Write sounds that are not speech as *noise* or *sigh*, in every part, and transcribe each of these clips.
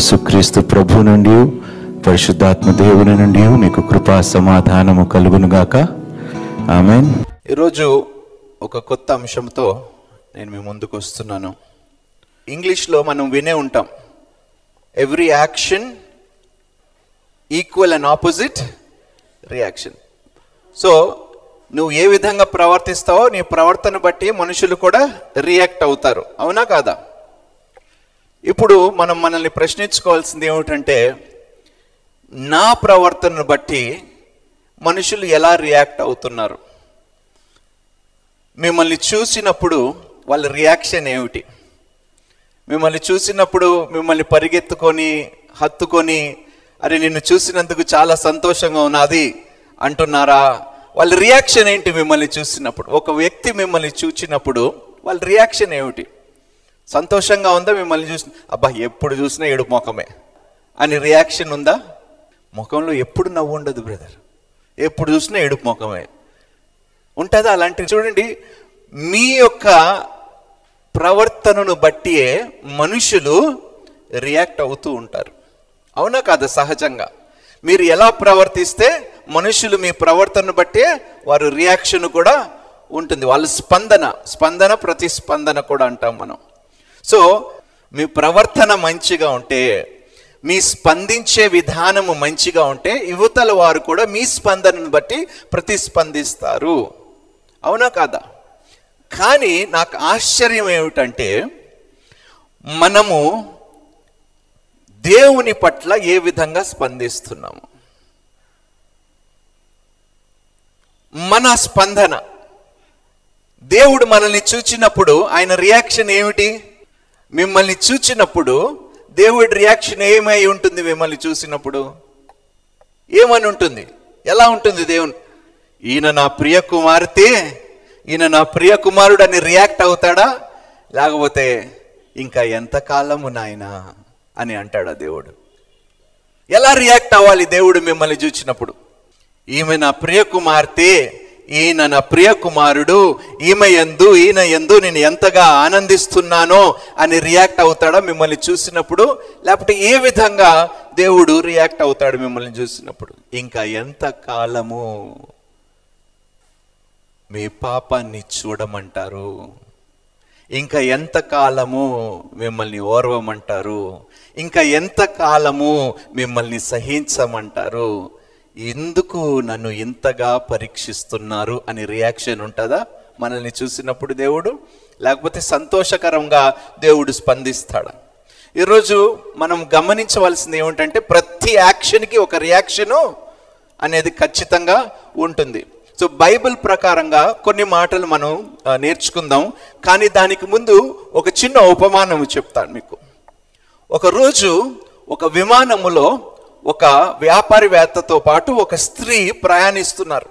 యేసుక్రీస్తు ప్రభు నుండి పరిశుద్ధాత్మ దేవుని నుండి మీకు కృపా సమాధానము కలుగునుగాక. ఆమె ఈరోజు ఒక కొత్త అంశంతో నేను మీ ముందుకు వస్తున్నాను. ఇంగ్లీష్లో మనం వినే ఉంటాం every action equal and opposite reaction so నువ్వు ఏ విధంగా ప్రవర్తిస్తావో నీ ప్రవర్తన బట్టి మనుషులు కూడా రియాక్ట్ అవుతారు. అవునా కాదా? ఇప్పుడు మనం మనల్ని ప్రశ్నించుకోవాల్సింది ఏమిటంటే నా ప్రవర్తనను బట్టి మనుషులు ఎలా రియాక్ట్ అవుతున్నారు? మిమ్మల్ని చూసినప్పుడు వాళ్ళ రియాక్షన్ ఏమిటి? మిమ్మల్ని చూసినప్పుడు మిమ్మల్ని పరిగెత్తుకొని హత్తుకొని అరే నిన్ను చూసినందుకు చాలా సంతోషంగా ఉన్నది అంటున్నారా? వాళ్ళ రియాక్షన్ ఏంటి మిమ్మల్ని చూసినప్పుడు? ఒక వ్యక్తి మిమ్మల్ని చూచినప్పుడు వాళ్ళ రియాక్షన్ ఏమిటి? సంతోషంగా ఉందా మిమ్మల్ని చూసి అబ్బా ఎప్పుడు చూసినా ఏడు ముఖమే అని రియాక్షన్ ఉందా? ముఖంలో ఎప్పుడు నవ్వు ఉండదు బ్రదర్ ఎప్పుడు చూసినా ఏడుపు ముఖమే. ఉంటుందా అలాంటివి చూడండి మీ యొక్క ప్రవర్తనను బట్టియే మనుషులు రియాక్ట్ అవుతూ ఉంటారు. అవునా కాదు? సహజంగా. మీరు ఎలా ప్రవర్తిస్తే మనుషులు మీ ప్రవర్తనను బట్టే వారు రియాక్షన్ కూడా ఉంటుంది. వాళ్ళ స్పందన స్పందన ప్రతిస్పందన కూడా అంటాం మనం. సో మీ ప్రవర్తన మంచిగా ఉంటే మీ స్పందించే విధానము మంచిగా ఉంటే యువతల వారు కూడా మీ స్పందనను బట్టి ప్రతిస్పందిస్తారు. అవునా కాదా? కానీ నాకు ఆశ్చర్యం ఏమిటంటే మనము దేవుని పట్ల ఏ విధంగా స్పందిస్తున్నాము? మన స్పందన. దేవుడు మనల్ని చూచినప్పుడు ఆయన రియాక్షన్ ఏమిటి? మిమ్మల్ని చూచినప్పుడు దేవుడి రియాక్షన్ ఏమై ఉంటుంది మిమ్మల్ని చూసినప్పుడు? ఏమని ఉంటుంది? ఎలా ఉంటుంది దేవుని? ఈయన నా ప్రియ కుమార్తె ఈయన నా ప్రియ కుమారుడు అని రియాక్ట్ అవుతాడా? లేకపోతే ఇంకా ఎంతకాలము నాయన అని అంటాడా దేవుడు? ఎలా రియాక్ట్ అవ్వాలి దేవుడు మిమ్మల్ని చూసినప్పుడు ఈమె నా ప్రియ కుమార్తె ఈయన నా ప్రియ కుమారుడు ఈమె ఎందు ఈయన ఎందు నేను ఎంతగా ఆనందిస్తున్నానో అని రియాక్ట్ అవుతాడా మిమ్మల్ని చూసినప్పుడు? లేకపోతే ఏ విధంగా దేవుడు రియాక్ట్ అవుతాడు మిమ్మల్ని చూసినప్పుడు? ఇంకా ఎంత కాలము? మీ పాపాన్ని చూడమంటారు. ఇంకా ఎంత కాలము మిమ్మల్ని ఓర్వమంటారు? ఇంకా ఎంత కాలము మిమ్మల్ని సహించమంటారు? ఎందుకు నన్ను ఇంతగా పరీక్షిస్తున్నారు అని రియాక్షన్ ఉంటుందా? మనల్ని చూసినప్పుడు దేవుడు లేకపోతే సంతోషకరంగా దేవుడు స్పందిస్తాడా? ఈరోజు మనం గమనించవలసింది ఏమిటంటే ప్రతి యాక్షన్కి ఒక రియాక్షను అనేది ఖచ్చితంగా ఉంటుంది. సో బైబిల్ ప్రకారంగా కొన్ని మాటలు మనం నేర్చుకుందాం. కానీ దానికి ముందు ఒక చిన్న ఉపమానం చెప్తాను మీకు. ఒకరోజు ఒక విమానములో ఒక వ్యాపారివేత్తతో పాటు ఒక స్త్రీ ప్రయాణిస్తున్నారు.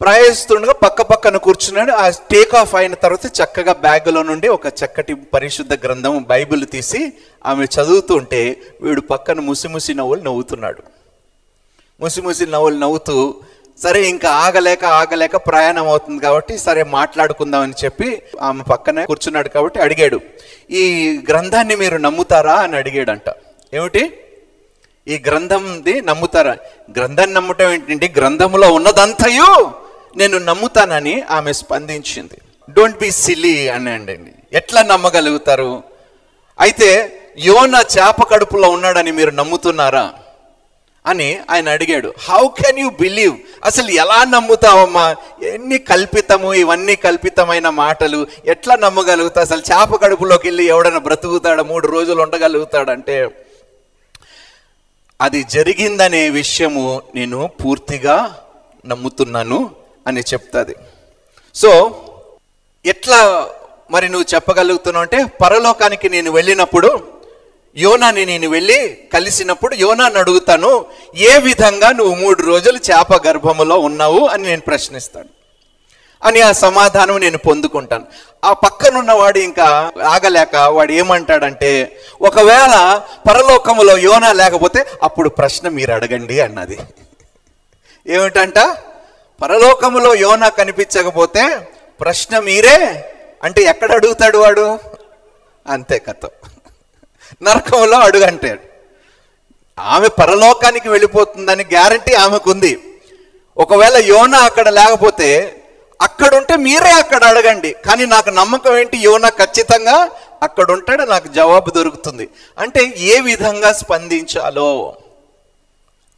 ప్రయాణిస్తుండగా పక్క పక్కన కూర్చున్నాడు. ఆ టేక్ ఆఫ్ అయిన తర్వాత చక్కగా బ్యాగులో నుండి ఒక చక్కటి పరిశుద్ధ గ్రంథం బైబిల్ తీసి ఆమె చదువుతుంటే వీడు పక్కన ముసిముసి నవ్వులు నవ్వుతున్నాడు. ముసిముసి నవ్వులు నవ్వుతూ సరే ఇంకా ఆగలేక ఆగలేక ప్రయాణం అవుతుంది కాబట్టి సరే మాట్లాడుకుందామని చెప్పి ఆమె పక్కనే కూర్చున్నాడు కాబట్టి అడిగాడు ఈ గ్రంథాన్ని మీరు నమ్ముతారా? అని అడిగాడంట. ఏమిటి? ఈ గ్రంథంది నమ్ముతారా? గ్రంథాన్ని నమ్మటం ఏంటంటే గ్రంథంలో ఉన్నదంతయు నేను నమ్ముతానని ఆమె స్పందించింది. డోంట్ బి సిల్లీ అని అండి ఎట్లా నమ్మగలుగుతారు? అయితే యోన చేప కడుపులో ఉన్నాడని మీరు నమ్ముతున్నారా? అని ఆయన అడిగాడు. హౌ కెన్ యూ బిలీవ్ అసలు ఎలా నమ్ముతావమ్మా? ఎన్ని కల్పితము ఇవన్నీ కల్పితమైన మాటలు. ఎట్లా నమ్మగలుగుతా అసలు చేప కడుపులోకి వెళ్ళి ఎవడైనా బ్రతుకుతాడా? మూడు రోజులు ఉండగలుగుతాడంటే అది జరిగిందనే విషయము నేను పూర్తిగా నమ్ముతున్నాను అని చెప్తుంది. సో ఎట్లా మరి నువ్వు చెప్పగలుగుతున్నావు అంటే పరలోకానికి నేను వెళ్ళినప్పుడు యోనాని నేను వెళ్ళి కలిసినప్పుడు యోనాని అడుగుతాను ఏ విధంగా నువ్వు మూడు రోజులు చేప గర్భములో ఉన్నావు అని నేను ప్రశ్నిస్తాను. అని ఆ సమాధానం నేను పొందుకుంటాను. ఆ పక్కనున్నవాడు ఇంకా ఆగలేక వాడు ఏమంటాడంటే ఒకవేళ పరలోకములో యోనా లేకపోతే అప్పుడు ప్రశ్న మీరు అడగండి అన్నది. ఏమిటంట? పరలోకములో యోనా కనిపించకపోతే ప్రశ్న మీరే? అంటే ఎక్కడ అడుగుతాడు వాడు? అంతే కథ. నరకంలో అడుగంటాడు. ఆమె పరలోకానికి వెళ్ళిపోతుందని గ్యారంటీ ఆమెకుంది. ఒకవేళ యోన అక్కడ లేకపోతే అక్కడ ఉంటే మీరే అక్కడ అడగండి. కానీ నాకు నమ్మకం ఏంటి? యోన ఖచ్చితంగా అక్కడ ఉంటాడు నాకు జవాబు దొరుకుతుంది. అంటే ఏ విధంగా స్పందించాలో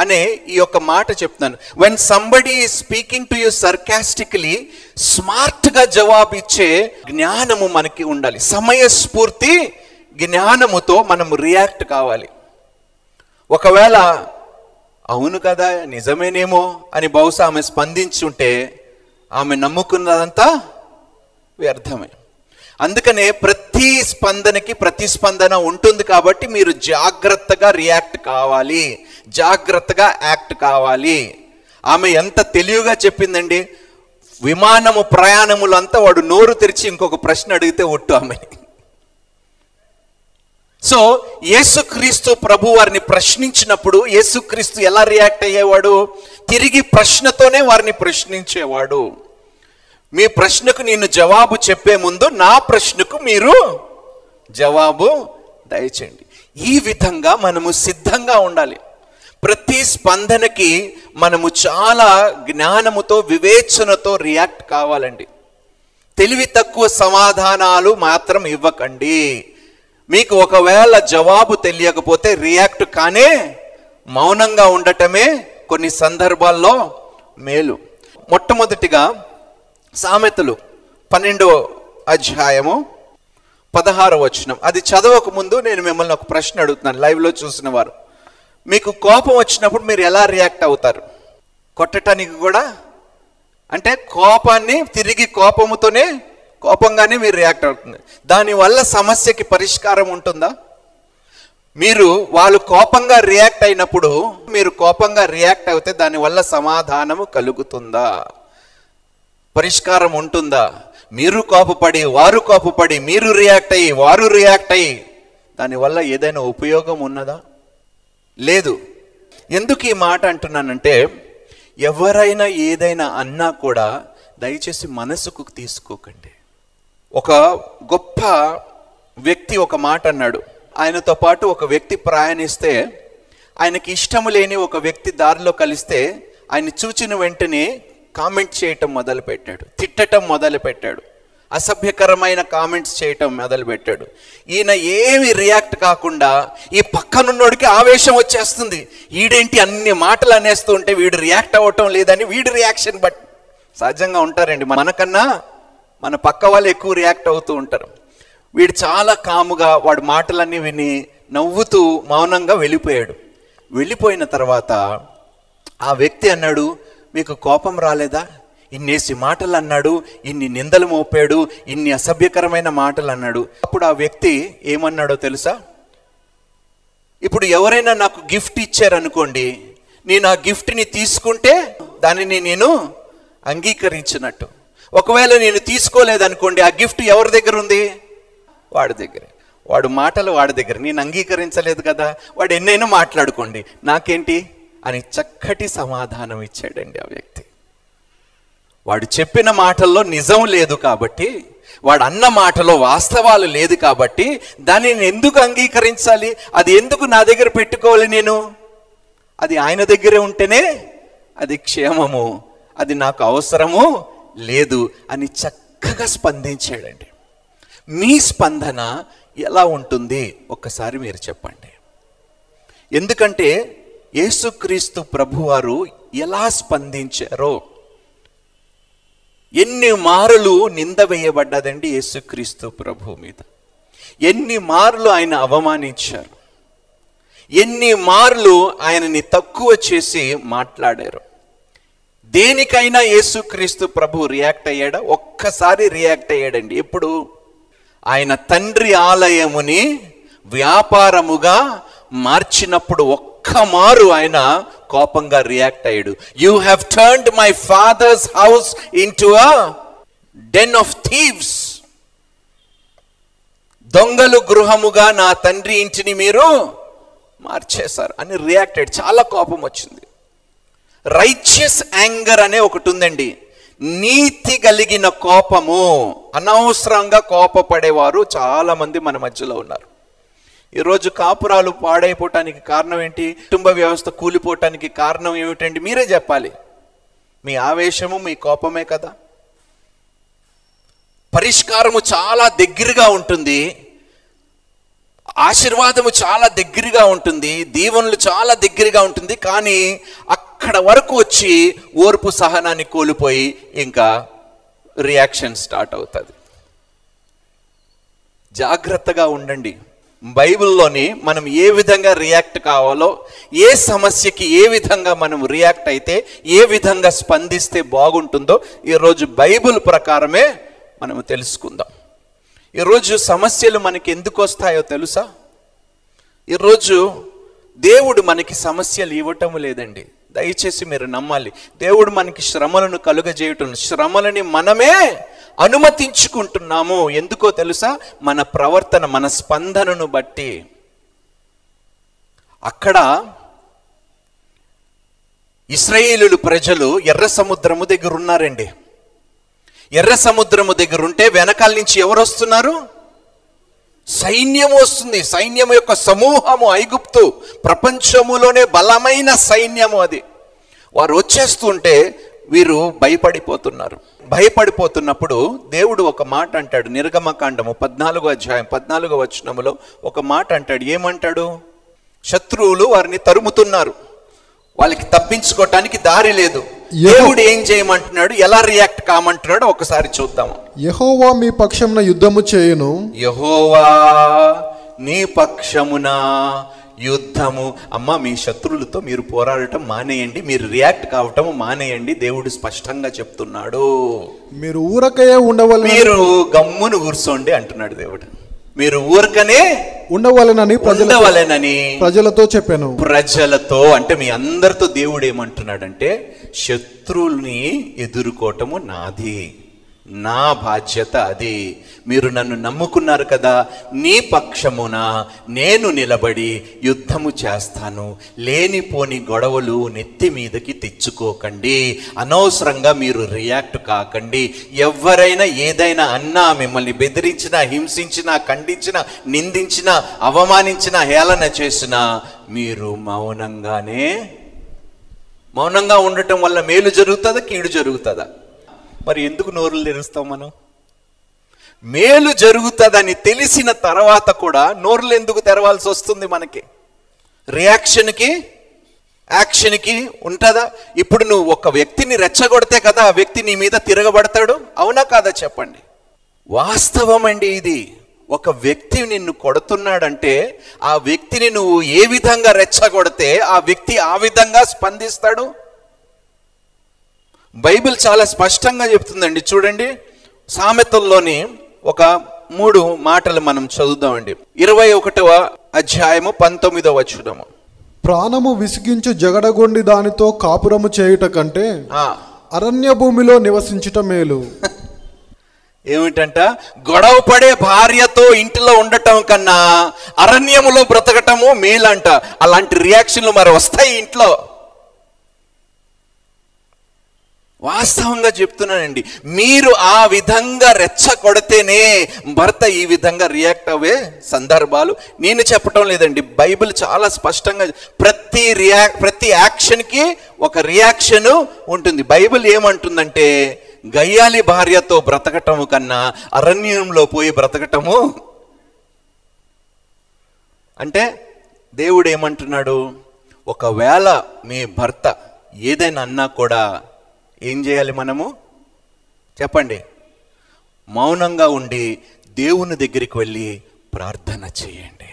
అనే ఈ యొక్క మాట చెప్తున్నాను. When somebody speaking to you sarcastically స్మార్ట్గా జవాబు ఇచ్చే జ్ఞానము మనకి ఉండాలి. సమయస్ఫూర్తి జ్ఞానముతో మనం రియాక్ట్ కావాలి. ఒకవేళ అవును కదా నిజమేనేమో అని బహుశా ఆమె స్పందించుంటే ఆమె నమ్ముకున్నదంతా వ్యర్థమే. అందుకనే ప్రతి స్పందనకి ప్రతిస్పందన ఉంటుంది కాబట్టి మీరు జాగ్రత్తగా రియాక్ట్ కావాలి. జాగ్రత్తగా యాక్ట్ కావాలి. ఆమె ఎంత తెలివిగా చెప్పిందండి? విమానము ప్రయాణములంతా వాడు నోరు తెరిచి ఇంకొక ప్రశ్న అడిగితే ఒట్టు ఆమెని సో యేసుక్రీస్తు ప్రభు వారిని ప్రశ్నించినప్పుడు యేసుక్రీస్తు ఎలా రియాక్ట్ అయ్యేవాడు? తిరిగి ప్రశ్నతోనే వారిని ప్రశ్నించేవాడు. మీ ప్రశ్నకు నేను జవాబు చెప్పే ముందు నా ప్రశ్నకు మీరు జవాబు దయచేయండి. ఈ విధంగా మనము సిద్ధంగా ఉండాలి. ప్రతి స్పందనకి మనము చాలా జ్ఞానముతో వివేచనతో రియాక్ట్ కావాలండి. తెలివి తక్కువ సమాధానాలు మాత్రం ఇవ్వకండి. మీకు ఒకవేళ జవాబు తెలియకపోతే రియాక్ట్ కానే మౌనంగా ఉండటమే కొన్ని సందర్భాల్లో మేలు. మొట్టమొదటిగా సామెతలు పన్నెండో అధ్యాయము పదహారో వచనం. అది చదవక ముందు నేను మిమ్మల్ని ఒక ప్రశ్న అడుగుతున్నాను. లైవ్లో చూసిన వారు. మీకు కోపం వచ్చినప్పుడు మీరు ఎలా రియాక్ట్ అవుతారు? కొట్టడానికి కూడా? అంటే కోపాన్ని తిరిగి కోపముతోనే కోపంగానే మీరు రియాక్ట్ అవుతుంది. దానివల్ల సమస్యకి పరిష్కారం ఉంటుందా? మీరు వాళ్ళు కోపంగా రియాక్ట్ అయినప్పుడు మీరు కోపంగా రియాక్ట్ అయితే దానివల్ల సమాధానము కలుగుతుందా? పరిష్కారం ఉంటుందా? మీరు కోపపడి వారు కోపపడి మీరు రియాక్ట్ అయ్యి వారు రియాక్ట్ అయ్యి. దానివల్ల ఏదైనా ఉపయోగం ఉన్నదా? లేదు. ఎందుకు ఈ మాట అంటున్నానంటే ఎవరైనా ఏదైనా అన్నా కూడా దయచేసి మనసుకు తీసుకోకండి. ఒక గొప్ప వ్యక్తి ఒక మాట అన్నాడు. ఆయనతో పాటు ఒక వ్యక్తి ప్రయాణిస్తే ఆయనకి ఇష్టము లేని ఒక వ్యక్తి దారిలో కలిస్తే ఆయన చూచిన వెంటనే కామెంట్ చేయటం మొదలుపెట్టాడు తిట్టటం మొదలుపెట్టాడు అసభ్యకరమైన కామెంట్స్ చేయటం మొదలుపెట్టాడు. ఈయన ఏమి రియాక్ట్ కాకుండా ఈ పక్కనున్నోడికి ఆవేశం వచ్చేస్తుంది. వీడేంటి అన్ని మాటలు అనేస్తూ ఉంటే వీడు రియాక్ట్ అవ్వటం లేదని వీడి రియాక్షన్ బట్ సహజంగా ఉంటారండి. మనకన్నా మన పక్క వాళ్ళు ఎక్కువ రియాక్ట్ అవుతూ ఉంటారు. వీడు చాలా కాముగా వాడి మాటలన్నీ విని నవ్వుతూ మౌనంగా వెళ్ళిపోయాడు. వెళ్ళిపోయిన తర్వాత ఆ వ్యక్తి అన్నాడు మీకు కోపం రాలేదా? ఇన్నేసి మాటలు అన్నాడు ఇన్ని నిందలు మోపాడు ఇన్ని అసభ్యకరమైన మాటలు అన్నాడు అప్పుడు ఆ వ్యక్తి ఏమన్నాడో తెలుసా? ఇప్పుడు ఎవరైనా నాకు గిఫ్ట్ ఇచ్చారనుకోండి నేను ఆ గిఫ్ట్ని తీసుకుంటే దానిని నేను అంగీకరించినట్టు. ఒకవేళ నేను తీసుకోలేదనుకోండి ఆ గిఫ్ట్ ఎవరి దగ్గర ఉంది? వాడి దగ్గర. వాడు మాటలు వాడి దగ్గర. నేను అంగీకరించలేదు కదా. వాడు ఎన్నైనా మాట్లాడుకోండి. నాకేంటి? అని చక్కటి సమాధానం ఇచ్చాడండి ఆ వ్యక్తి. వాడు చెప్పిన మాటల్లో నిజం లేదు కాబట్టి వాడు అన్న మాటలో వాస్తవాలు లేదు కాబట్టి దాన్ని నేను ఎందుకు అంగీకరించాలి? అది ఎందుకు నా దగ్గర పెట్టుకోవాలి నేను? అది ఆయన దగ్గరే ఉంటేనే అది క్షేమము అది నాకు అవసరము లేదు అని చక్కగా స్పందించాడండి. మీ స్పందన ఎలా ఉంటుంది? ఒక్కసారి మీరు చెప్పండి. ఎందుకంటే యేసుక్రీస్తు ప్రభువారు ఎలా స్పందించారో? ఎన్ని మారులు నింద వేయబడ్డదండి యేసుక్రీస్తు ప్రభు మీద. ఎన్ని మార్లు ఆయన అవమానించారు. ఎన్ని మార్లు ఆయనని తక్కువ చేసి మాట్లాడారు. దేనికైనా యేసుక్రీస్తు ప్రభు రియాక్ట్ అయ్యాడా? ఒక్కసారి రియాక్ట్ అయ్యాడండి. ఎప్పుడు? ఆయన తండ్రి ఆలయముని వ్యాపారముగా మార్చినప్పుడు ఒక్క మారు ఆయన కోపంగా రియాక్ట్ అయ్యాడు. You have turned my father's house into a den of thieves దొంగలు గృహముగా నా తండ్రి ఇంటిని మీరు మార్చేశారు. అని రియాక్టెడ్ చాలా కోపం వచ్చింది. రైచియస్ యాంగర్ అనే ఒకటి ఉందండి. నీతి కలిగిన కోపము. అనవసరంగా కోపపడేవారు చాలామంది మన మధ్యలో ఉన్నారు. ఈరోజు కాపురాలు పాడైపోవటానికి కారణం ఏంటి? కుటుంబ వ్యవస్థ కూలిపోవటానికి కారణం ఏమిటండి? మీరే చెప్పాలి. మీ ఆవేశము మీ కోపమే కదా. పరిష్కారము చాలా దగ్గరగా ఉంటుంది. ఆశీర్వాదము చాలా దగ్గరగా ఉంటుంది. దీవెనలు చాలా దగ్గరగా ఉంటుంది. కానీ అక్కడ వరకు వచ్చి ఓర్పు సహనాన్ని కోల్పోయి ఇంకా రియాక్షన్ స్టార్ట్ అవుతుంది. జాగ్రత్తగా ఉండండి. బైబిల్లోని మనం ఏ విధంగా రియాక్ట్ కావాలో ఏ సమస్యకి ఏ విధంగా మనం రియాక్ట్ అయితే ఏ విధంగా స్పందిస్తే బాగుంటుందో ఈరోజు బైబిల్ ప్రకారమే మనం తెలుసుకుందాం. ఈరోజు సమస్యలు మనకి ఎందుకు వస్తాయో తెలుసా? ఈరోజు దేవుడు మనకి సమస్యలు ఇవ్వటం లేదండి. దయచేసి మీరు నమ్మాలి. దేవుడు మనకి శ్రమలను కలుగజేయటం శ్రమలని మనమే అనుమతించుకుంటున్నాము. ఎందుకో తెలుసా? మన ప్రవర్తన మన స్పందనను బట్టి. అక్కడ ఇస్రాయేలు ప్రజలు ఎర్ర సముద్రము దగ్గర ఉన్నారండి ఎర్ర సముద్రము దగ్గర ఉంటే వెనకాల నుంచి ఎవరు వస్తున్నారు సైన్యం వస్తుంది. సైన్యం యొక్క సమూహము ఐగుప్తు. ప్రపంచములోనే బలమైన సైన్యము అది. వారు వచ్చేస్తుంటే వీరు భయపడిపోతున్నారు. భయపడిపోతున్నప్పుడు దేవుడు ఒక మాట అంటాడు. నిర్గమకాండము పద్నాలుగో అధ్యాయం పద్నాలుగో వచనములో ఒక మాట అంటాడు. ఏమంటాడు? శత్రువులు వారిని తరుముతున్నారు. వాళ్ళకి తప్పించుకోవటానికి దారి లేదు. దేవుడు ఏం చేయమంటున్నాడు? ఎలా రియాక్ట్ కామంటున్నాడు ఒకసారి చూద్దాము యహోవా మీ పక్షంన యుద్ధము చేయును. యహోవా నీ పక్షమున యుద్ధము. అమ్మ మీ శత్రువులతో మీరు పోరాడటం మానేయండి. మీరు రియాక్ట్ కావటం మానేయండి. దేవుడు స్పష్టంగా చెప్తున్నాడు. మీరు ఊరకయే ఉండవలన మీరు గమ్మును కూర్చోండి అంటున్నాడు దేవుడు. మీరు ఊరకనే ఉండవలనని ఉండవలెనని ప్రజలతో చెప్పాను. ప్రజలతో అంటే మీ అందరితో దేవుడు ఏమంటున్నాడంటే శత్రువుల్ని ఎదుర్కోవటము నాది. నా బాధ్యత అది. మీరు నన్ను నమ్ముకున్నారు కదా. నీ పక్షమున నేను నిలబడి యుద్ధము చేస్తాను. లేనిపోని గొడవలు నెత్తి మీదకి తెచ్చుకోకండి. అనవసరంగా మీరు రియాక్ట్ కాకండి. ఎవరైనా ఏదైనా అన్నా మిమ్మల్ని బెదిరించినా హింసించినా ఖండించినా నిందించినా అవమానించినా హేళన చేసినా మీరు మౌనంగానే మౌనంగా ఉండటం వల్ల మేలు జరుగుతుందా కీడు జరుగుతుందా? మరి ఎందుకు నోరులు తెరుస్తాం మనం? మేలు జరుగుతుందని తెలిసిన తర్వాత కూడా నోరులు ఎందుకు తెరవాల్సి వస్తుంది మనకి? రియాక్షన్కి యాక్షన్కి ఉంటుందా? ఇప్పుడు నువ్వు ఒక వ్యక్తిని రెచ్చగొడితే కదా ఆ వ్యక్తి నీ మీద తిరగబడతాడు? అవునా కాదా చెప్పండి. వాస్తవం అండి ఇది. ఒక వ్యక్తి నిన్ను కొడుతున్నాడంటే ఆ వ్యక్తిని నువ్వు ఏ విధంగా రెచ్చగొడితే ఆ వ్యక్తి ఆ విధంగా స్పందిస్తాడు? బైబిల్ చాలా స్పష్టంగా చెప్తుందండి. చూడండి సామెతల్లోని ఒక మూడు మాటలు మనం చదువుదామండి. ఇరవై ఒకటవ అధ్యాయము పంతొమ్మిదవ వచనము. ప్రాణము విసిగించు జగడగొండి దానితో కాపురము చేయుట కంటే అరణ్య భూమిలో నివసించుట మేలు. *laughs* ఏమిటంట? గొడవ పడే భార్యతో ఇంటిలో ఉండటం కన్నా అరణ్యములో బ్రతకటము మేలంట. అలాంటి రియాక్షన్లు మరి వస్తాయి ఇంట్లో? వాస్తవంగా చెప్తున్నానండి. మీరు ఆ విధంగా రెచ్చ కొడితేనే భర్త ఈ విధంగా రియాక్ట్ అవ్వే సందర్భాలు. నేను చెప్పటం లేదండి. బైబిల్ చాలా స్పష్టంగా ప్రతి రియా ప్రతి యాక్షన్కి ఒక రియాక్షన్ ఉంటుంది. బైబిల్ ఏమంటుందంటే గయ్యాలి భార్యతో బ్రతకటము కన్నా అరణ్యంలో పోయి బ్రతకటము అంటే దేవుడు ఏమంటున్నాడు? ఒకవేళ మీ భర్త ఏదైనా అన్నా కూడా ఏం చేయాలి మనము? చెప్పండి. మౌనంగా ఉండి దేవుని దగ్గరికి వెళ్ళి ప్రార్థన చేయండి.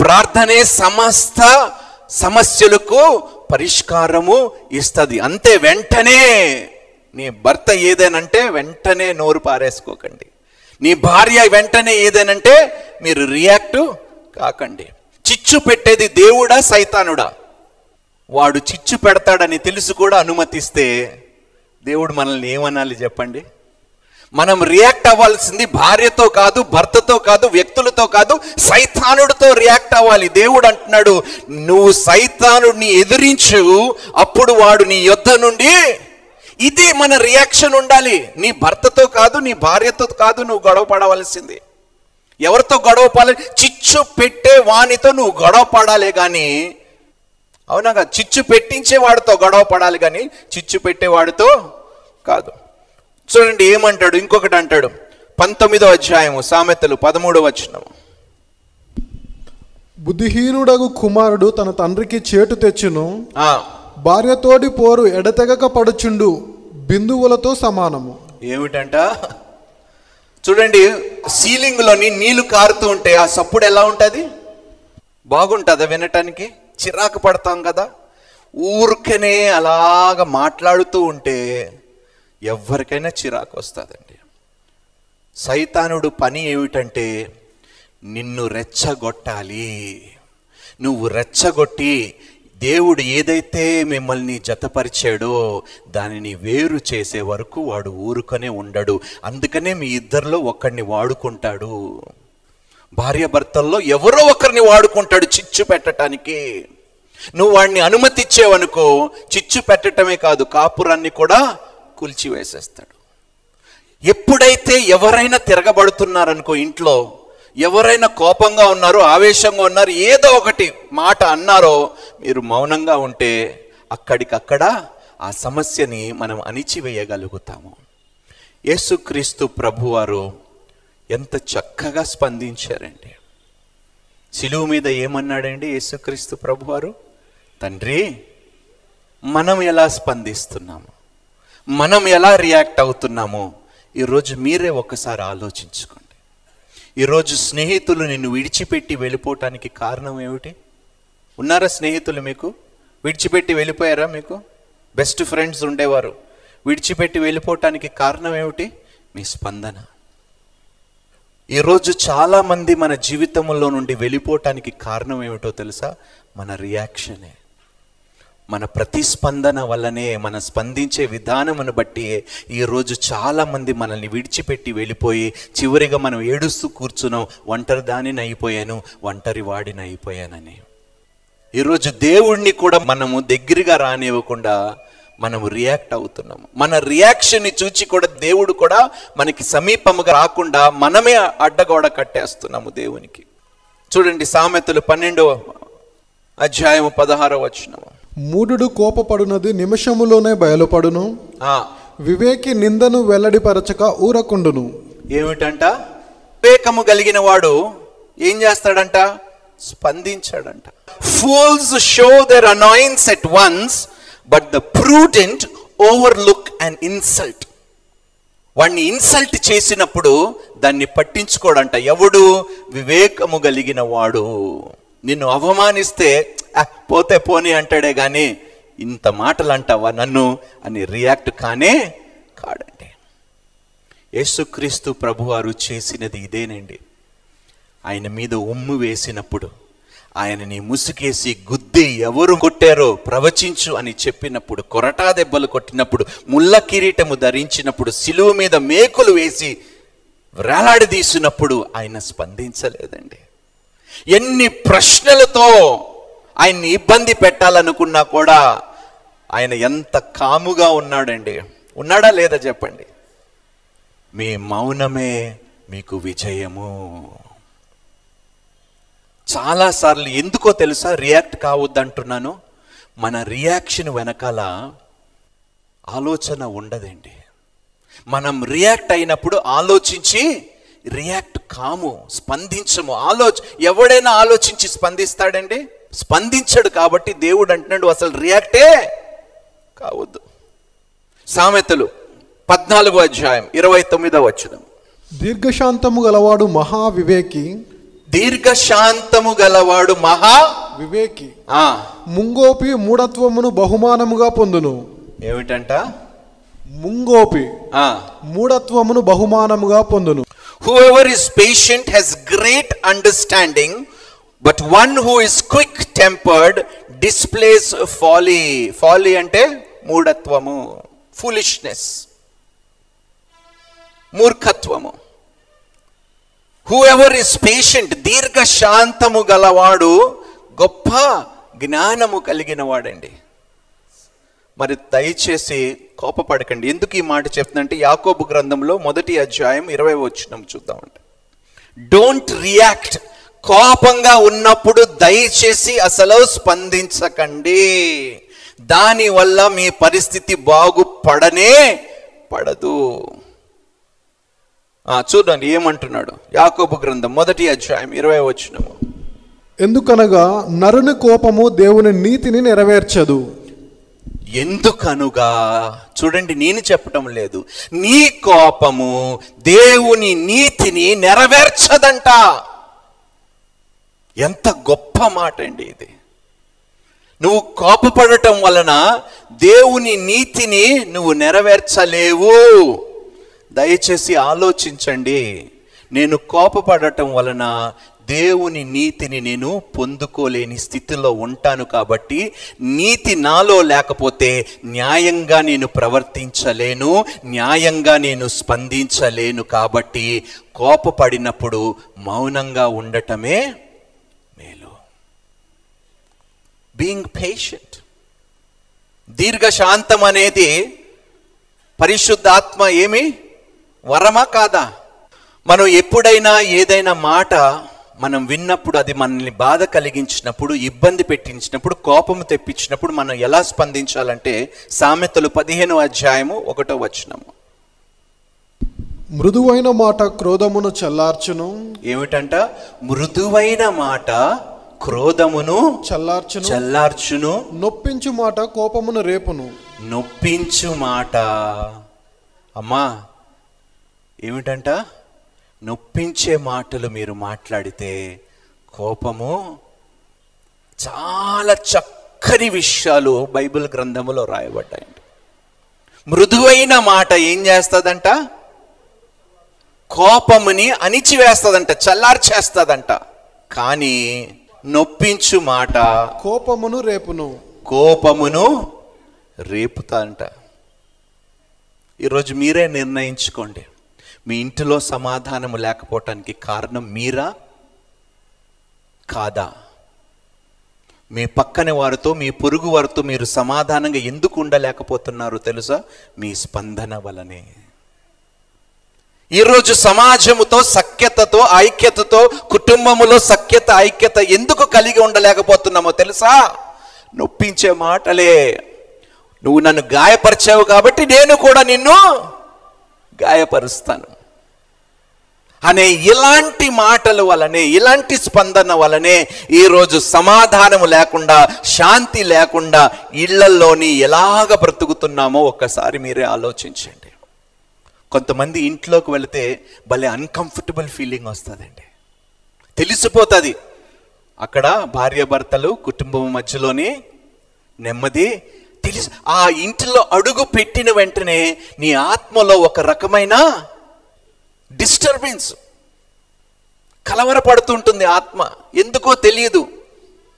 ప్రార్థనే సమస్త సమస్యలకు పరిష్కారము ఇస్తుంది. అంతే వెంటనే నీ భర్త ఏదేనంటే వెంటనే నోరు పారేసుకోకండి. నీ భార్య వెంటనే ఏదేనంటే మీరు రియాక్ట్ కాకండి. చిచ్చు పెట్టేది దేవుడా సైతానుడా? వాడు చిచ్చు పెడతాడని తెలుసు కూడా అనుమతిస్తే దేవుడు మనల్ని ఏమనాలి చెప్పండి? మనం రియాక్ట్ అవ్వాల్సింది భార్యతో కాదు భర్తతో కాదు వ్యక్తులతో కాదు సైతానుడితో రియాక్ట్ అవ్వాలి. దేవుడు అంటున్నాడు నువ్వు సైతానుడిని ఎదిరించు అప్పుడు వాడు నీ యుద్ధ నుండి ఇది మన రియాక్షన్ ఉండాలి. నీ భర్తతో కాదు నీ భార్యతో కాదు నువ్వు గొడవ పడవలసింది. ఎవరితో గొడవ పడాలి చిచ్చు పెట్టే వానితో నువ్వు గొడవ పడాలి కానీ అవునా కాదు చిచ్చు పెట్టించే వాడితో గొడవ పడాలి కానీ చిచ్చు పెట్టేవాడితో కాదు. చూడండి ఏమంటాడు? ఇంకొకటి అంటాడు. పంతొమ్మిదో అధ్యాయము సామెతలు పదమూడవ వచనం బుద్ధిహీనుడగు కుమారుడు తన తండ్రికి చేటు తెచ్చును. ఆ, భార్యతోడి పోరు ఎడతెగక పడుచుండు. బిందువులతో సమానము. ఏమిటంట? చూడండి సీలింగ్లోని నీళ్ళు కారుతూ ఉంటే ఆ సప్పుడు ఎలా ఉంటుంది? బాగుంటుందా వినటానికి? చిరాకు పడతాం కదా. ఊరికనే అలాగ మాట్లాడుతూ ఉంటే ఎవరికైనా చిరాకు వస్తుందండి. సైతానుడు పని ఏమిటంటే నిన్ను రెచ్చగొట్టాలి. నువ్వు రెచ్చగొట్టి దేవుడు ఏదైతే మిమ్మల్ని జతపరిచాడో దానిని వేరు చేసే వరకు వాడు ఊరుకనే ఉండడు. అందుకనే మీ ఇద్దరిలో ఒకడిని వాడుకుంటాడు. భార్యాభర్తల్లో ఎవరో ఒకరిని వాడుకుంటాడు చిచ్చు పెట్టడానికి నువ్వు వాడిని అనుమతిచ్చేవనుకో చిచ్చు పెట్టటమే కాదు కాపురాన్ని కూడా కూల్చివేసేస్తాడు. ఎప్పుడైతే ఎవరైనా తిరగబడుతున్నారనుకో ఇంట్లో ఎవరైనా కోపంగా ఉన్నారో ఆవేశంగా ఉన్నారు ఏదో ఒకటి మాట అన్నారో మీరు మౌనంగా ఉంటే అక్కడికక్కడ ఆ సమస్యని మనం అణిచివేయగలుగుతాము. యేసుక్రీస్తు ప్రభువారు ఎంత చక్కగా స్పందించారండి. శిలువు మీద ఏమన్నాడండి యేసుక్రీస్తు ప్రభువారు? తండ్రి మనం ఎలా స్పందిస్తున్నాము? మనం ఎలా రియాక్ట్ అవుతున్నామో? ఈరోజు మీరే ఒకసారి ఆలోచించుకోండి. ఈరోజు స్నేహితులు నిన్ను విడిచిపెట్టి వెళ్ళిపోవటానికి కారణం ఏమిటి? ఉన్నారా స్నేహితులు మీకు? విడిచిపెట్టి వెళ్ళిపోయారా మీకు? బెస్ట్ ఫ్రెండ్స్ ఉండేవారు. విడిచిపెట్టి వెళ్ళిపోవటానికి కారణం ఏమిటి? మీ స్పందన. ఈరోజు చాలామంది మన జీవితంలో నుండి వెళ్ళిపోవటానికి కారణం ఏమిటో తెలుసా? మన రియాక్షనే మన ప్రతిస్పందన వల్లనే మన స్పందించే విధానమును బట్టి ఈరోజు చాలామంది మనల్ని విడిచిపెట్టి వెళ్ళిపోయి చివరిగా మనం ఏడుస్తూ కూర్చున్నాం ఒంటరి దానిని అయిపోయాను ఒంటరి వాడిని అయిపోయానని. ఈరోజు దేవుణ్ణి కూడా మనము దగ్గరగా రానివ్వకుండా మనము రియాక్ట్ అవుతున్నాము. మన రియాక్షన్ని చూచి కూడా దేవుడు కూడా మనకి సమీపముగా రాకుండా మనమే అడ్డగోడ కట్టేస్తున్నాము దేవునికి. చూడండి సామెతలు పన్నెండవ అధ్యాయము పదహారవ వచనము. మూఢుడు కోపపడునది నిమిషములోనే బయలుపడును. ఆ, వివేకి నిందను వెల్లడిపరచక ఊరకుండును. ఏమిటంట? వివేకము కలిగిన వాడు ఏం చేస్తాడంట? స్పందించాడంట. Fools show their annoyance at once but the prudent overlook and insult వాడిని ఇన్సల్ట్ చేసినప్పుడు దాన్ని పట్టించుకోడంట. ఎవడు? వివేకము కలిగిన వాడు. నిన్ను అవమానిస్తే పోతే పోనీ అంటాడే కానీ ఇంత మాటలు అంటావా నన్ను? అని రియాక్ట్ కానే కాడండి యేసుక్రీస్తు ప్రభువారు చేసినది ఇదేనండి. ఆయన మీద ఉమ్ము వేసినప్పుడు ఆయనని ముసుకేసి గుద్ది ఎవరు కొట్టారో ప్రవచించు అని చెప్పినప్పుడు కొరటా దెబ్బలు కొట్టినప్పుడు ముళ్ళ కిరీటము ధరించినప్పుడు సిలువు మీద మేకులు వేసి వేలాడదీసినప్పుడు ఆయన స్పందించలేదండి. ఎన్ని ప్రశ్నలతో ఆయన్ని ఇబ్బంది పెట్టాలనుకున్నా కూడా ఆయన ఎంత కాముగా ఉన్నాడండి. ఉన్నాడా లేదా చెప్పండి? మీ మౌనమే మీకు విజయము. చాలాసార్లు ఎందుకో తెలుసా రియాక్ట్ కావద్దంటున్నాను? మన రియాక్షన్ వెనకాల ఆలోచన ఉండదండి. మనం రియాక్ట్ అయినప్పుడు ఆలోచించి రియాక్ట్ కాము స్పందించము. ఆలోచ ఎవడైనా ఆలోచించి స్పందిస్తాడండి? స్పందించడు కాబట్టి దేవుడు అంటున్నాడు అసలు రియాక్టే కావద్దు. సామెతలు పద్నాలుగో అధ్యాయం ఇరవై తొమ్మిదో వచ్చిన దీర్ఘశాంతము గలవాడు మహా వివేకి దీర్ఘశాంతము గలవాడు మహా వివేకి. ఆ. ముంగోపి మూఢత్వమును బహుమానముగా పొందును. ఏమిటంట? ముంగోపి ఆ. మూఢత్వమును బహుమానముగా పొందును. Whoever is patient has great understanding but one who is quick tempered displays folly folly అంటే మూఢత్వము ఫులిష్నెస్ మూర్ఖత్వము. హూ ఎవర్ ఇస్ పేషెంట్ దీర్ఘశాంతము గలవాడు గొప్ప జ్ఞానము కలిగిన వాడండి మరి దయచేసి కోపపడకండి. ఎందుకు ఈ మాట చెప్తుందంటే యాకోబు గ్రంథంలో మొదటి అధ్యాయం ఇరవై వచ్చినం చూద్దామంటే డోంట్ రియాక్ట్ కోపంగా ఉన్నప్పుడు దయచేసి అసలు స్పందించకండి. దానివల్ల మీ పరిస్థితి బాగుపడనే పడదు. చూడండి ఏమంటున్నాడు? యాకోబు గ్రంథం మొదటి అధ్యాయం ఇరవై వచ్చినము ఎందుకనగా నరుని కోపము దేవుని నీతిని నెరవేర్చదు. ఎందుకనుగా? చూడండి నేను చెప్పటం లేదు. నీ కోపము దేవుని నీతిని నెరవేర్చదంట. ఎంత గొప్ప మాట అండి ఇది. నువ్వు కోపపడటం వలన దేవుని నీతిని నువ్వు నెరవేర్చలేవు. దయచేసి ఆలోచించండి. నేను కోపపడటం వలన దేవుని నీతిని నేను పొందుకోలేని స్థితిలో ఉంటాను కాబట్టి నీతి నాలో లేకపోతే న్యాయంగా నేను ప్రవర్తించలేను న్యాయంగా నేను స్పందించలేను కాబట్టి కోపపడినప్పుడు మౌనంగా ఉండటమే మేలు. బీయింగ్ పేషెంట్ దీర్ఘశాంతం అనేది పరిశుద్ధాత్మ ఏమి? వరమా కాదా? మనం ఎప్పుడైనా ఏదైనా మాట మనం విన్నప్పుడు అది మనల్ని బాధ కలిగించినప్పుడు ఇబ్బంది పెట్టించినప్పుడు కోపము తెప్పించినప్పుడు మనం ఎలా స్పందించాలంటే సామెతలు పదిహేను అధ్యాయము ఒకటో వచనము. మృదువైన మాట క్రోధమును చల్లార్చును. ఏమిటంట? మృదువైన మాట క్రోధమును చల్లార్చును. చల్లార్చును. నొప్పించు మాట కోపమును రేపును. నొప్పించు మాట. అమ్మా ఏమిటంట? నొప్పించే మాటలు మీరు మాట్లాడితే కోపము చాలా చక్కని విషయాలు బైబిల్ గ్రంథములో రాయబడ్డాయండి. మృదువైన మాట ఏం చేస్తుందంట? కోపముని అణిచివేస్తుందంట చల్లార్చేస్తుందంట. కానీ నొప్పించు మాట కోపమును రేపును. కోపమును రేపుతాంట. ఈరోజు మీరే నిర్ణయించుకోండి. మీ ఇంటిలో సమాధానము లేకపోవటానికి కారణం మీరా? కాదా? మీ పక్కన వారితో మీ పొరుగు వారితో మీరు సమాధానంగా ఎందుకు ఉండలేకపోతున్నారు తెలుసా? మీ స్పందన వలనే. ఈరోజు సమాజముతో సఖ్యతతో ఐక్యతతో కుటుంబములో సఖ్యత ఐక్యత ఎందుకు కలిగి ఉండలేకపోతున్నామో తెలుసా? నొప్పించే మాటలే. నువ్వు నన్ను గాయపరిచావు కాబట్టి నేను కూడా నిన్ను గాయపరుస్తాను. అనే ఇలాంటి మాటల వలనే ఇలాంటి స్పందన వలనే ఈరోజు సమాధానము లేకుండా శాంతి లేకుండా ఇళ్ళల్లోని ఎలాగ బ్రతుకుతున్నామో ఒక్కసారి మీరే ఆలోచించండి. కొంతమంది ఇంట్లోకి వెళితే భలే అన్కంఫర్టబుల్ ఫీలింగ్ వస్తుందండి. తెలిసిపోతుంది. అక్కడ భార్యాభర్తలు కుటుంబం మధ్యలోని నెమ్మది తెలిసి. ఆ ఇంటిలో అడుగు పెట్టిన వెంటనే నీ ఆత్మలో ఒక రకమైన డిస్టర్బెన్స్ కలవరపడుతుంటుంది ఆత్మ. ఎందుకో తెలియదు.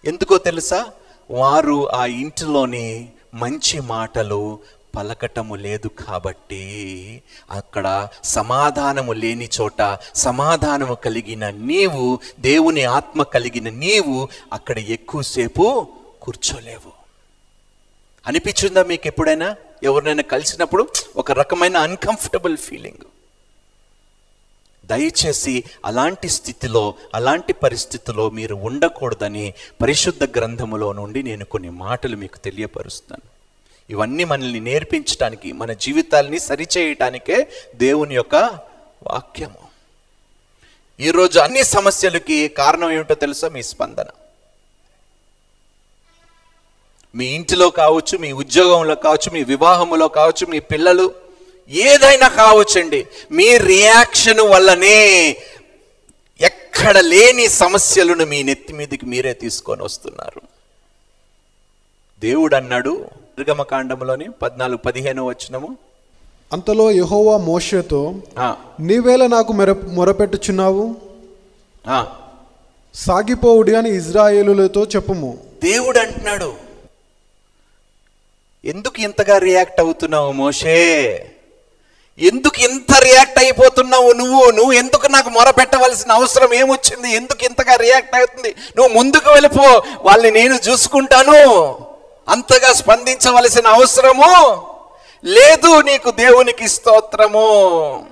ఎందుకో తెలుసా? వారు ఆ ఇంటిలోని మంచి మాటలు పలకటము లేదు కాబట్టి అక్కడ సమాధానము లేని చోట సమాధానము కలిగిన నీవు దేవుని ఆత్మ కలిగిన నీవు అక్కడ ఎక్కువసేపు కూర్చోలేవు. అనిపించిందా మీకు ఎప్పుడైనా? ఎవరినైనా కలిసినప్పుడు ఒక రకమైన అన్కంఫర్టబుల్ ఫీలింగ్ దయచేసి అలాంటి స్థితిలో అలాంటి పరిస్థితిలో మీరు ఉండకూడదని పరిశుద్ధ గ్రంథములో నుండి నేను కొన్ని మాటలు మీకు తెలియపరుస్తాను. ఇవన్నీ మనల్ని నేర్పించడానికి మన జీవితాల్ని సరిచేయటానికే దేవుని యొక్క వాక్యము. ఈరోజు అన్ని సమస్యలకి కారణం ఏమిటో తెలుసా? మీ స్పందన. మీ ఇంటిలో కావచ్చు మీ ఉద్యోగంలో కావచ్చు మీ వివాహంలో కావచ్చు మీ పిల్లలు ఏదైనా కావచ్చండి. మీ రియాక్షన్ వల్లనే ఎక్కడ లేని సమస్యలను మీ నెత్తి మీదకి మీరే తీసుకొని వస్తున్నారు. దేవుడు అన్నాడు నిర్గమకాండంలోని పద్నాలుగు పదిహేను వచ్చినము అంతలో యెహోవా మోషేతో నీవేళ నాకు మెర మొరపెట్టుచున్నావు? ఆ. సాగిపోవుడి అని ఇజ్రాయేలులతో చెప్పుము. దేవుడు అంటున్నాడు ఎందుకు ఇంతగా రియాక్ట్ అవుతున్నావు మోషే? ఎందుకు ఇంత రియాక్ట్ అయిపోతున్నావు నువ్వు? నువ్వు ఎందుకు నాకు మొర పెట్టవలసిన అవసరం ఏమొచ్చింది? ఎందుకు ఇంతగా రియాక్ట్ అవుతుంది? నువ్వు ముందుకు వెళ్ళిపో వాళ్ళని నేను చూసుకుంటాను. అంతగా స్పందించవలసిన అవసరము లేదు నీకు దేవునికి స్తోత్రము.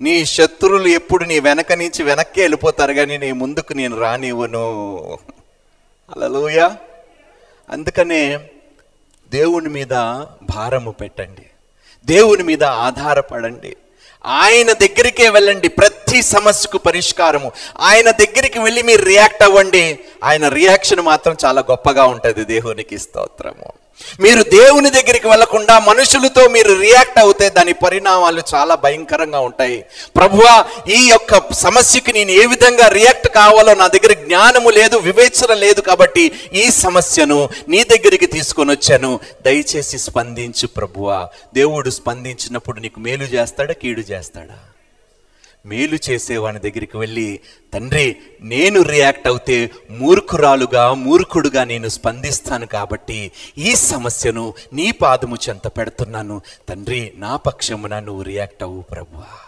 నీ శత్రువులు ఎప్పుడు నీ వెనక నుంచి వెనక్కి వెళ్ళిపోతారు కానీ నీ ముందుకు నేను రానివ్వను. అలలోయ అందుకనే దేవుని మీద భారము పెట్టండి. దేవుని మీద ఆధారపడండి. ఆయన దగ్గరికే వెళ్ళండి. ప్రతి ప్రతి సమస్యకు పరిష్కారము. ఆయన దగ్గరికి వెళ్ళి మీరు రియాక్ట్ అవ్వండి. ఆయన రియాక్షన్ మాత్రం చాలా గొప్పగా ఉంటుంది. దేవునికి స్తోత్రము. మీరు దేవుని దగ్గరికి వెళ్ళకుండా మనుషులతో మీరు రియాక్ట్ అవుతే దాని పరిణామాలు చాలా భయంకరంగా ఉంటాయి. ప్రభువా ఈ యొక్క సమస్యకి నేను ఏ విధంగా రియాక్ట్ కావాలో నా దగ్గర జ్ఞానము లేదు వివేచన లేదు కాబట్టి ఈ సమస్యను నీ దగ్గరికి తీసుకొని వచ్చాను. దయచేసి స్పందించు ప్రభువా. దేవుడు స్పందించినప్పుడు నీకు మేలు చేస్తాడా కీడు చేస్తాడా? మేలు చేసేవాని దగ్గరికి వెళ్ళి తండ్రి నేను రియాక్ట్ అవుతే మూర్ఖురాలుగా మూర్ఖుడుగా నేను స్పందిస్తాను కాబట్టి ఈ సమస్యను నీ పాదము చెంత పెడుతున్నాను. తండ్రి నా పక్షమున నువ్వు రియాక్ట్ అవ్వు ప్రభువా.